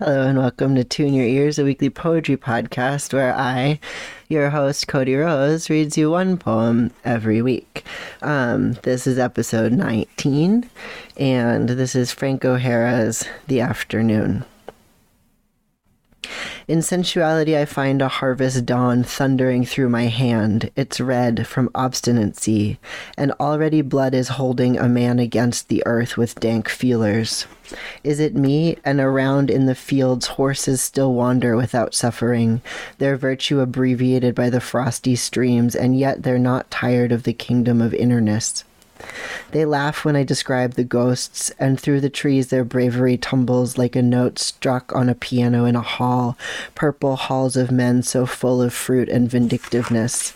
Hello and welcome to Tune Ya Ears, a weekly poetry podcast where I, your host Cody Rose, reads you one poem every week. Um, this is episode 19, and this is Frank O'Hara's The Afternoon. In sensuality, I find a harvest dawn thundering through my hand. It's red from obstinacy, and already blood is holding a man against the earth with dank feelers. Is it me? And around in the fields, horses still wander without suffering, their virtue abbreviated by the frosty streams, and yet they're not tired of the kingdom of innerness. They laugh when I describe the ghosts, and through the trees their bravery tumbles like a note struck on a piano in a hall, purple halls of men so full of fruit and vindictiveness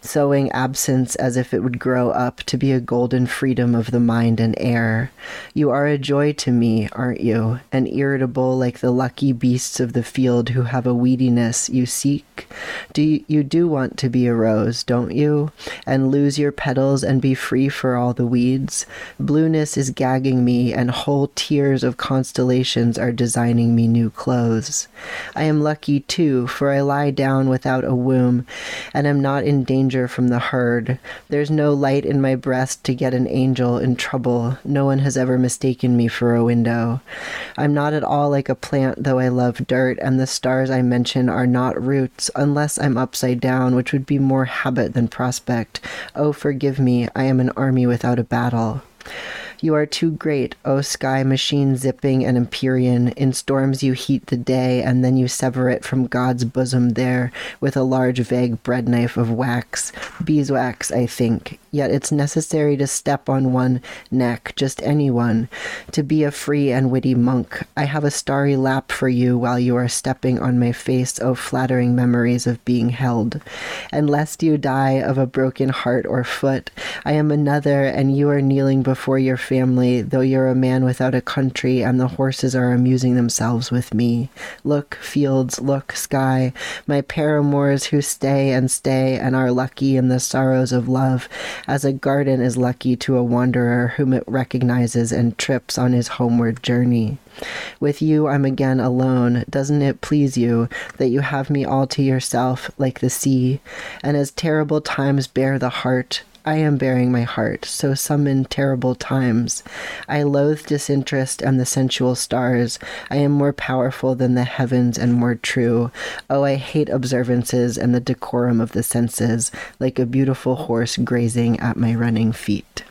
sowing absence as if it would grow up to be a golden freedom of the mind and air. You are a joy to me, aren't you? And irritable like the lucky beasts of the field who have a weediness you seek. Do you, you do want to be a rose, don't you? And lose your petals and be free for all the weeds. Blueness is gagging me, and whole tiers of constellations are designing me new clothes. I am lucky too, for I lie down without a womb, and am not in danger from the herd. There's no light in my breast to get an angel in trouble. No one has ever mistaken me for a window. I'm not at all like a plant, though I love dirt, and the stars I mention are not roots, unless I'm upside down, which would be more habit than prospect. Oh, forgive me, I am an army without a battle. You are too great, O sky machine zipping and empyrean. In storms you heat the day, and then you sever it from God's bosom there with a large vague bread knife of wax. Beeswax, I think. Yet it's necessary to step on one neck, just any one, to be a free and witty monk. I have a starry lap for you while you are stepping on my face, O flattering memories of being held. And lest you die of a broken heart or foot, I am another, and you are kneeling before your family, though you're a man without a country, and the horses are amusing themselves with me. Look, fields, look, sky, my paramours who stay and stay and are lucky in the sorrows of love, as a garden is lucky to a wanderer whom it recognizes and trips on his homeward journey. With you, I'm again alone. Doesn't it please you that you have me all to yourself, like the sea? And as terrible times bear the heart, I am bearing my heart, so summon terrible times. I loathe disinterest and the sensual stars. I am more powerful than the heavens and more true. Oh, I hate observances and the decorum of the senses, like a beautiful horse grazing at my running feet.